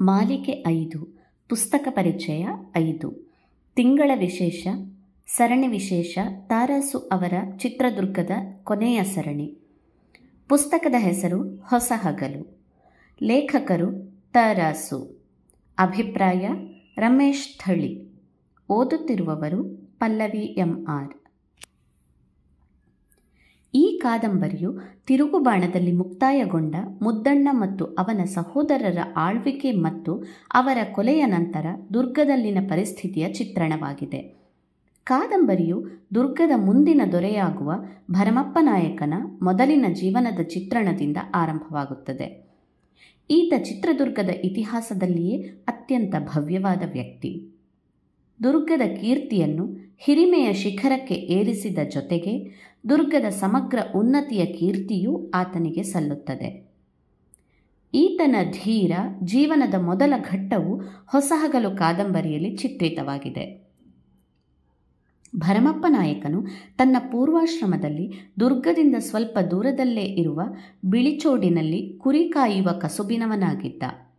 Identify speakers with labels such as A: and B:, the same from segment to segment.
A: ಮಾಲಿಕೆ ಐದು, ಪುಸ್ತಕ ಪರಿಚಯ ಐದು. ತಿಂಗಳ ವಿಶೇಷ, ಸರಣಿ ವಿಶೇಷ, ತಾರಾಸು ಅವರ ಚಿತ್ರದುರ್ಗದ ಕೊನೆಯ ಸರಣಿ. ಪುಸ್ತಕದ ಹೆಸರು ಹೊಸ ಹಗಲು. ಲೇಖಕರು ತಾರಾಸು. ಅಭಿಪ್ರಾಯ ರಮೇಶ್ ಥಳಿ. ಓದುತ್ತಿರುವವರು ಪಲ್ಲವಿ ಎಂ ಆರ್ ಈ ಕಾದಂಬರಿಯು ತಿರುಗುಬಾಣದಲ್ಲಿ ಮುಕ್ತಾಯಗೊಂಡ ಮುದ್ದಣ್ಣ ಮತ್ತು ಅವನ ಸಹೋದರರ ಆಳ್ವಿಕೆ ಮತ್ತು ಅವರ ಕೊಲೆಯ ನಂತರ ದುರ್ಗದಲ್ಲಿನ ಪರಿಸ್ಥಿತಿಯ ಚಿತ್ರಣವಾಗಿದೆ. ಕಾದಂಬರಿಯು ದುರ್ಗದ ಮುಂದಿನ ದೊರೆಯಾಗುವ ಭರಮಪ್ಪನಾಯಕನ ಮೊದಲಿನ ಜೀವನದ ಚಿತ್ರಣದಿಂದ ಆರಂಭವಾಗುತ್ತದೆ. ಈತ ಚಿತ್ರದುರ್ಗದ ಇತಿಹಾಸದಲ್ಲಿಯೇ ಅತ್ಯಂತ ಭವ್ಯವಾದ ವ್ಯಕ್ತಿ. ದುರ್ಗದ ಕೀರ್ತಿಯನ್ನು ಹಿರಿಮೆಯ ಶಿಖರಕ್ಕೆ ಏರಿಸಿದ ಜೊತೆಗೆ ದುರ್ಗದ ಸಮಗ್ರ ಉನ್ನತಿಯ ಕೀರ್ತಿಯೂ ಆತನಿಗೆ ಸಲ್ಲುತ್ತದೆ. ಈತನ ಧೀರ ಜೀವನದ ಮೊದಲ ಘಟ್ಟವು ಹೊಸಹಗಲು ಕಾದಂಬರಿಯಲ್ಲಿ ಚಿತ್ರಿತವಾಗಿದೆ. ಭರಮಪ್ಪ ನಾಯಕನು ತನ್ನ ಪೂರ್ವಾಶ್ರಮದಲ್ಲಿ ದುರ್ಗದಿಂದ ಸ್ವಲ್ಪ ದೂರದಲ್ಲೇ ಇರುವ ಬಿಳಿಚೋಡಿನಲ್ಲಿ ಕುರಿ ಕಾಯುವ ಕಸುಬಿನವನಾಗಿದ್ದ.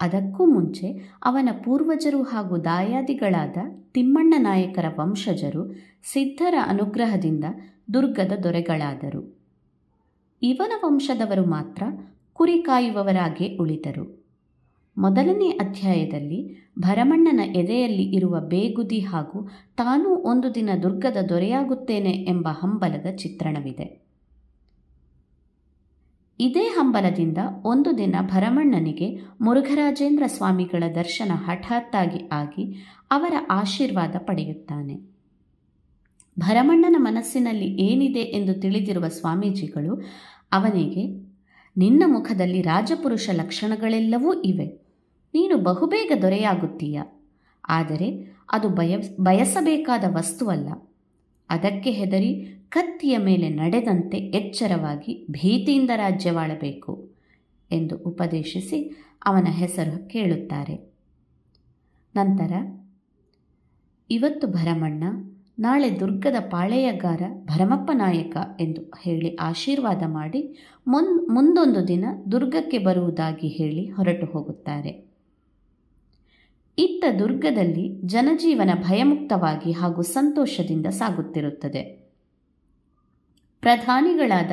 A: ಅದಕ್ಕೂ ಮುಂಚೆ ಅವನ ಪೂರ್ವಜರು ಹಾಗೂ ದಾಯಾದಿಗಳಾದ ತಿಮ್ಮಣ್ಣ ನಾಯಕರ ವಂಶಜರು ಸಿದ್ಧರ ಅನುಗ್ರಹದಿಂದ ದುರ್ಗದ ದೊರೆಗಳಾದರು. ಇವನ ವಂಶದವರು ಮಾತ್ರ ಕುರಿ ಕಾಯುವವರಾಗೇ ಉಳಿದರು. ಮೊದಲನೇ ಅಧ್ಯಾಯದಲ್ಲಿ ಭರಮಣ್ಣನ ಎದೆಯಲ್ಲಿ ಇರುವ ಬೇಗುದಿ ಹಾಗೂ ತಾನೂ ಒಂದು ದಿನ ದುರ್ಗದ ದೊರೆಯಾಗುತ್ತೇನೆ ಎಂಬ ಹಂಬಲದ ಚಿತ್ರಣವಿದೆ. ಇದೇ ಹಂಬಲದಿಂದ ಒಂದು ದಿನ ಭರಮಣ್ಣನಿಗೆ ಮುರುಘರಾಜೇಂದ್ರ ಸ್ವಾಮಿಗಳ ದರ್ಶನ ಹಠಾತ್ತಾಗಿ ಆಗಿ ಅವರ ಆಶೀರ್ವಾದ ಪಡೆಯುತ್ತಾನೆ. ಭರಮಣ್ಣನ ಮನಸ್ಸಿನಲ್ಲಿ ಏನಿದೆ ಎಂದು ತಿಳಿದಿರುವ ಸ್ವಾಮೀಜಿಗಳು ಅವನಿಗೆ, ನಿನ್ನ ಮುಖದಲ್ಲಿ ರಾಜಪುರುಷ ಲಕ್ಷಣಗಳೆಲ್ಲವೂ ಇವೆ. ನೀನು ಬಹುಬೇಗ ದೊರೆಯಾಗುತ್ತೀಯ. ಆದರೆ ಅದು ಬಯ ಬಯಸಬೇಕಾದ ವಸ್ತುವಲ್ಲ. ಅದಕ್ಕೆ ಹೆದರಿ ಕತ್ತಿಯ ಮೇಲೆ ನಡೆದಂತೆ ಎಚ್ಚರವಾಗಿ ಭೀತಿಯಿಂದ ರಾಜ್ಯವಾಳಬೇಕು ಎಂದು ಉಪದೇಶಿಸಿ ಅವನ ಹೆಸರು ಕೇಳುತ್ತಾರೆ. ನಂತರ, ಇವತ್ತು ಭರಮಣ್ಣ, ನಾಳೆ ದುರ್ಗದ ಪಾಳೆಯಗಾರ ಭರಮಪ್ಪ ನಾಯಕ ಎಂದು ಹೇಳಿ ಆಶೀರ್ವಾದ ಮಾಡಿ ಮುನ್, ಮುಂದೊಂದು ದಿನ ದುರ್ಗಕ್ಕೆ ಬರುವುದಾಗಿ ಹೇಳಿ ಹೊರಟು ಹೋಗುತ್ತಾರೆ. ಇತ್ತ ದುರ್ಗದಲ್ಲಿ ಜನಜೀವನ ಭಯಮುಕ್ತವಾಗಿ ಹಾಗೂ ಸಂತೋಷದಿಂದ ಸಾಗುತ್ತಿರುತ್ತದೆ. ಪ್ರಧಾನಿಗಳಾದ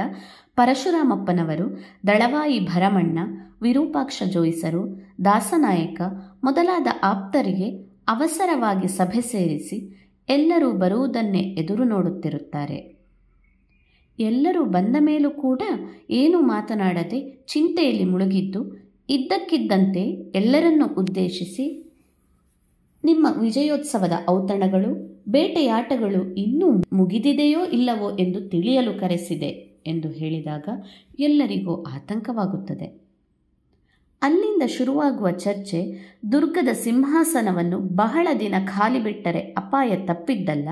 A: ಪರಶುರಾಮಪ್ಪನವರು, ದಳವಾಯಿ ಭರಮಣ್ಣ, ವಿರೂಪಾಕ್ಷ ಜೋಯಿಸರು, ದಾಸನಾಯಕ ಮೊದಲಾದ ಆಪ್ತರಿಗೆ ಅವಸರವಾಗಿ ಸಭೆ ಸೇರಿಸಿ ಎಲ್ಲರೂ ಬರುವುದನ್ನೇ ಎದುರು ನೋಡುತ್ತಿರುತ್ತಾರೆ. ಎಲ್ಲರೂ ಬಂದ ಮೇಲೂ ಕೂಡ ಏನು ಮಾತನಾಡದೆ ಚಿಂತೆಯಲ್ಲಿ ಮುಳುಗಿದ್ದು, ಇದ್ದಕ್ಕಿದ್ದಂತೆ ಎಲ್ಲರನ್ನೂ ಉದ್ದೇಶಿಸಿ, ನಿಮ್ಮ ವಿಜಯೋತ್ಸವದ ಔತಣಗಳು ಬೇಟೆಯಾಟಗಳು ಇನ್ನೂ ಮುಗಿದಿದೆಯೋ ಇಲ್ಲವೋ ಎಂದು ತಿಳಿಯಲು ಕರೆಸಿದೆ ಎಂದು ಹೇಳಿದಾಗ ಎಲ್ಲರಿಗೂ ಆತಂಕವಾಗುತ್ತದೆ. ಅಲ್ಲಿಂದ ಶುರುವಾಗುವ ಚರ್ಚೆ ದುರ್ಗದ ಸಿಂಹಾಸನವನ್ನು ಬಹಳ ದಿನ ಖಾಲಿ ಬಿಟ್ಟರೆ ಅಪಾಯ ತಪ್ಪಿದ್ದಲ್ಲ.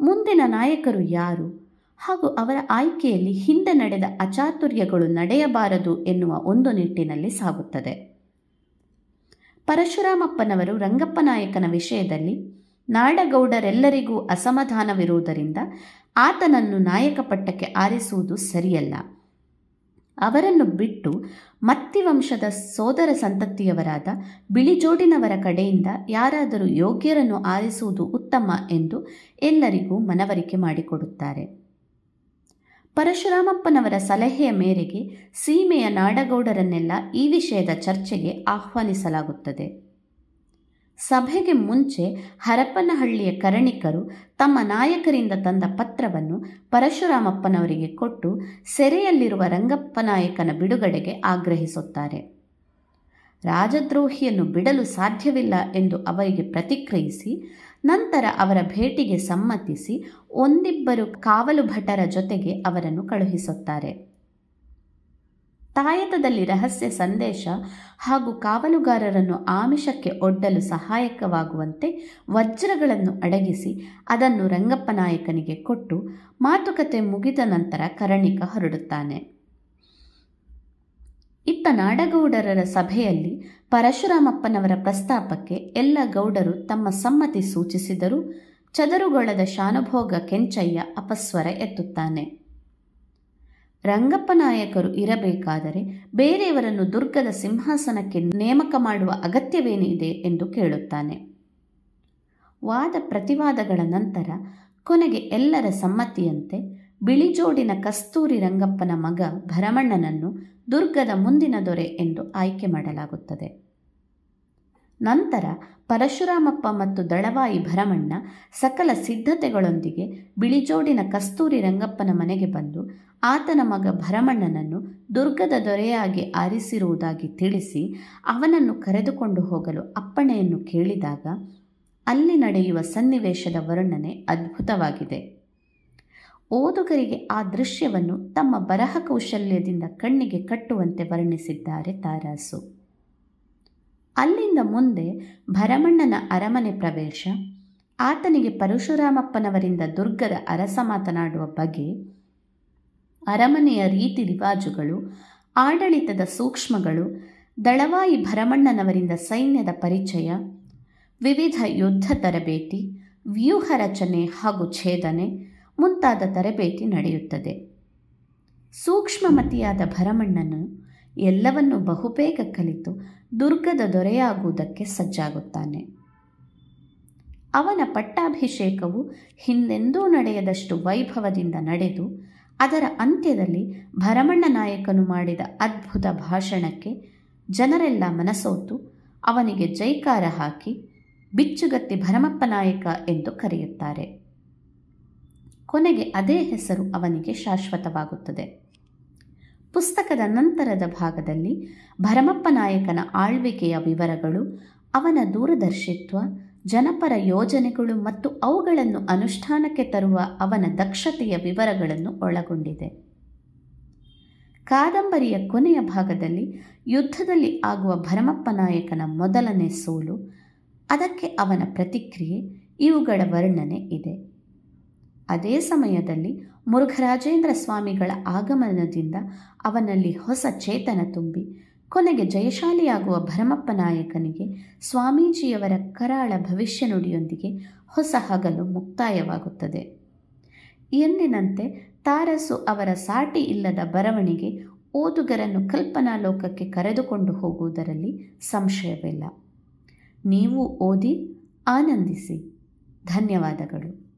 A: ಮುಂದಿನ ನಾಯಕರು ಯಾರು? ಹಾಗೂ ಅವರ ಆಯ್ಕೆಯಲ್ಲಿ ಹಿಂದೆ ನಡೆದ ಅಚಾತುರ್ಯಗಳು ನಡೆಯಬಾರದು ಎನ್ನುವ ಒಂದು ನಿಟ್ಟಿನಲ್ಲಿ ಸಾಗುತ್ತದೆ. ಪರಶುರಾಮಪ್ಪನವರು ರಂಗಪ್ಪ ನಾಯಕನ ವಿಷಯದಲ್ಲಿ ನಾಡಗೌಡರೆಲ್ಲರಿಗೂ ಅಸಮಾಧಾನವಿರುವುದರಿಂದ ಆತನನ್ನು ನಾಯಕ ಪಟ್ಟಕ್ಕೆ ಆರಿಸುವುದು ಸರಿಯಲ್ಲ. ಅವರನ್ನು ಬಿಟ್ಟು ಮತ್ತಿ ವಂಶದ ಸೋದರ ಸಂತತಿಯವರಾದ ಬಿಳಿಜೋಡಿನವರ ಕಡೆಯಿಂದ ಯಾರಾದರೂ ಯೋಗ್ಯರನ್ನು ಆರಿಸುವುದು ಉತ್ತಮ ಎಂದು ಎಲ್ಲರಿಗೂ ಮನವರಿಕೆ ಮಾಡಿಕೊಡುತ್ತಾರೆ. ಪರಶುರಾಮಪ್ಪನವರ ಸಲಹೆಯ ಮೇರೆಗೆ ಸೀಮೆಯ ನಾಡಗೌಡರನ್ನೆಲ್ಲ ಈ ವಿಷಯದ ಚರ್ಚೆಗೆ ಆಹ್ವಾನಿಸಲಾಗುತ್ತದೆ. ಸಭೆಗೆ ಮುಂಚೆ ಹರಪನಹಳ್ಳಿಯ ಕರಣಿಕರು ತಮ್ಮ ನಾಯಕರಿಂದ ತಂದ ಪತ್ರವನ್ನು ಪರಶುರಾಮಪ್ಪನವರಿಗೆ ಕೊಟ್ಟು ಸೆರೆಯಲ್ಲಿರುವ ರಂಗಪ್ಪ ನಾಯಕನ ಬಿಡುಗಡೆಗೆ ಆಗ್ರಹಿಸುತ್ತಾರೆ. ರಾಜದ್ರೋಹಿಯನ್ನು ಬಿಡಲು ಸಾಧ್ಯವಿಲ್ಲ ಎಂದು ಅವರಿಗೆ ಪ್ರತಿಕ್ರಿಯಿಸಿ, ನಂತರ ಅವರ ಭೇಟಿಗೆ ಸಮ್ಮತಿಸಿ, ಒಂದಿಬ್ಬರು ಕಾವಲು ಭಟರ ಜೊತೆಗೆ ಅವರನ್ನು ಕಳುಹಿಸುತ್ತಾರೆ. ತಾಯತದಲ್ಲಿ ರಹಸ್ಯ ಸಂದೇಶ ಹಾಗೂ ಕಾವಲುಗಾರರನ್ನು ಆಮಿಷಕ್ಕೆ ಒಡ್ಡಲು ಸಹಾಯಕವಾಗುವಂತೆ ವಜ್ರಗಳನ್ನು ಅಡಗಿಸಿ ಅದನ್ನು ರಂಗಪ್ಪ ನಾಯಕನಿಗೆ ಕೊಟ್ಟು ಮಾತುಕತೆ ಮುಗಿದ ನಂತರ ಕರಣಿಕ ಹೊರಡುತ್ತಾನೆ. ಇತ್ತ ನಾಡಗೌಡರರ ಸಭೆಯಲ್ಲಿ ಪರಶುರಾಮಪ್ಪನವರ ಪ್ರಸ್ತಾಪಕ್ಕೆ ಎಲ್ಲ ಗೌಡರು ತಮ್ಮ ಸಮ್ಮತಿ ಸೂಚಿಸಿದರೂ ಚದರುಗೊಳದ ಶಾನುಭೋಗ ಕೆಂಚಯ್ಯ ಅಪಸ್ವರ ಎತ್ತುತ್ತಾನೆ. ರಂಗಪ್ಪ ನಾಯಕರು ಇರಬೇಕಾದರೆ ಬೇರೆಯವರನ್ನು ದುರ್ಗದ ಸಿಂಹಾಸನಕ್ಕೆ ನೇಮಕ ಮಾಡುವ ಅಗತ್ಯವೇನಿದೆ ಎಂದು ಕೇಳುತ್ತಾನೆ. ವಾದ ಪ್ರತಿವಾದಗಳ ನಂತರ ಕೊನೆಗೆ ಎಲ್ಲರ ಸಮ್ಮತಿಯಂತೆ ಬಿಳಿಜೋಡಿನ ಕಸ್ತೂರಿ ರಂಗಪ್ಪನ ಮಗ ಭರಮಣ್ಣನನ್ನು ದುರ್ಗದ ಮುಂದಿನ ದೊರೆ ಎಂದು ಆಯ್ಕೆ ಮಾಡಲಾಗುತ್ತದೆ. ನಂತರ ಪರಶುರಾಮಪ್ಪ ಮತ್ತು ದಳವಾಯಿ ಭರಮಣ್ಣ ಸಕಲ ಸಿದ್ಧತೆಗಳೊಂದಿಗೆ ಬಿಳಿಜೋಡಿನ ಕಸ್ತೂರಿ ರಂಗಪ್ಪನ ಮನೆಗೆ ಬಂದು ಆತನ ಮಗ ಭರಮಣ್ಣನನ್ನು ದುರ್ಗದ ದೊರೆಯಾಗಿ ಆರಿಸಿರುವುದಾಗಿ ತಿಳಿಸಿ ಅವನನ್ನು ಕರೆದುಕೊಂಡು ಹೋಗಲು ಅಪ್ಪಣೆಯನ್ನು ಕೇಳಿದಾಗ ಅಲ್ಲಿ ನಡೆಯುವ ಸನ್ನಿವೇಶದ ವರ್ಣನೆ ಅದ್ಭುತವಾಗಿದೆ. ಓದುಗರಿಗೆ ಆ ದೃಶ್ಯವನ್ನು ತಮ್ಮ ಬರಹ ಕೌಶಲ್ಯದಿಂದ ಕಣ್ಣಿಗೆ ಕಟ್ಟುವಂತೆ ವರ್ಣಿಸಿದ್ದಾರೆ ತಾರಾಸು. ಅಲ್ಲಿಂದ ಮುಂದೆ ಭರಮಣ್ಣನ ಅರಮನೆ ಪ್ರವೇಶ, ಆತನಿಗೆ ಪರಶುರಾಮಪ್ಪನವರಿಂದ ದುರ್ಗದ ಅರಸ ಮಾತನಾಡುವ ಬಗೆ ಅರಮನೆಯ ರೀತಿ ರಿವಾಜುಗಳು, ಆಡಳಿತದ ಸೂಕ್ಷ್ಮಗಳು, ದಳವಾಯಿ ಭರಮಣ್ಣನವರಿಂದ ಸೈನ್ಯದ ಪರಿಚಯ, ವಿವಿಧ ಯುದ್ಧ ತರಬೇತಿ, ವ್ಯೂಹ ರಚನೆ ಹಾಗೂ ಛೇದನೆ ಮುಂತಾದ ತರಬೇತಿ ನಡೆಯುತ್ತದೆ. ಸೂಕ್ಷ್ಮಮತಿಯಾದ ಭರಮಣ್ಣನು ಎಲ್ಲವನ್ನೂ ಬಹುಬೇಗ ಕಲಿತು ದುರ್ಗದ ದೊರೆಯಾಗುವುದಕ್ಕೆ ಸಜ್ಜಾಗುತ್ತಾನೆ. ಅವನ ಪಟ್ಟಾಭಿಷೇಕವು ಹಿಂದೆಂದೂ ನಡೆಯದಷ್ಟು ವೈಭವದಿಂದ ನಡೆದು, ಅದರ ಅಂತ್ಯದಲ್ಲಿ ಭರಮಣ್ಣ ನಾಯಕನು ಮಾಡಿದ ಅದ್ಭುತ ಭಾಷಣಕ್ಕೆ ಜನರೆಲ್ಲ ಮನಸೋತು, ಅವನಿಗೆ ಜೈಕಾರ ಹಾಕಿ ಬಿಚ್ಚುಗತ್ತಿ ಭರಮಪ್ಪ ನಾಯಕ ಎಂದು ಕರೆಯುತ್ತಾರೆ. ಕೊನೆಗೆ ಅದೇ ಹೆಸರು ಅವನಿಗೆ ಶಾಶ್ವತವಾಗುತ್ತದೆ. ಪುಸ್ತಕದ ನಂತರದ ಭಾಗದಲ್ಲಿ ಭರಮಪ್ಪ ನಾಯಕನ ಆಳ್ವಿಕೆಯ ವಿವರಗಳು, ಅವನ ದೂರದರ್ಶಿತ್ವ, ಜನಪರ ಯೋಜನೆಗಳು ಮತ್ತು ಅವುಗಳನ್ನು ಅನುಷ್ಠಾನಕ್ಕೆ ತರುವ ಅವನ ದಕ್ಷತೆಯ ವಿವರಗಳನ್ನು ಒಳಗೊಂಡಿದೆ. ಕಾದಂಬರಿಯ ಕೊನೆಯ ಭಾಗದಲ್ಲಿ ಯುದ್ಧದಲ್ಲಿ ಆಗುವ ಭರಮಪ್ಪ ನಾಯಕನ ಮೊದಲನೇ ಸೋಲು, ಅದಕ್ಕೆ ಅವನ ಪ್ರತಿಕ್ರಿಯೆ, ಇವುಗಳ ವರ್ಣನೆ ಇದೆ. ಅದೇ ಸಮಯದಲ್ಲಿ ಮುರುಘರಾಜೇಂದ್ರ ಸ್ವಾಮಿಗಳ ಆಗಮನದಿಂದ ಅವನಲ್ಲಿ ಹೊಸ ಚೇತನ ತುಂಬಿ ಕೊನೆಗೆ ಜಯಶಾಲಿಯಾಗುವ ಭರಮಪ್ಪ ನಾಯಕನಿಗೆ ಸ್ವಾಮೀಜಿಯವರ ಕರಾಳ ಭವಿಷ್ಯ ನುಡಿಯೊಂದಿಗೆ ಹೊಸ ಹಗಲು ಮುಕ್ತಾಯವಾಗುತ್ತದೆ. ಎಂದಿನಂತೆ ತಾರಸು ಅವರ ಸಾಟಿ ಇಲ್ಲದ ಬರವಣಿಗೆ ಓದುಗರನ್ನು ಕಲ್ಪನಾ ಲೋಕಕ್ಕೆ ಕರೆದುಕೊಂಡು ಹೋಗುವುದರಲ್ಲಿ ಸಂಶಯವಿಲ್ಲ. ನೀವು ಓದಿ ಆನಂದಿಸಿ. ಧನ್ಯವಾದಗಳು.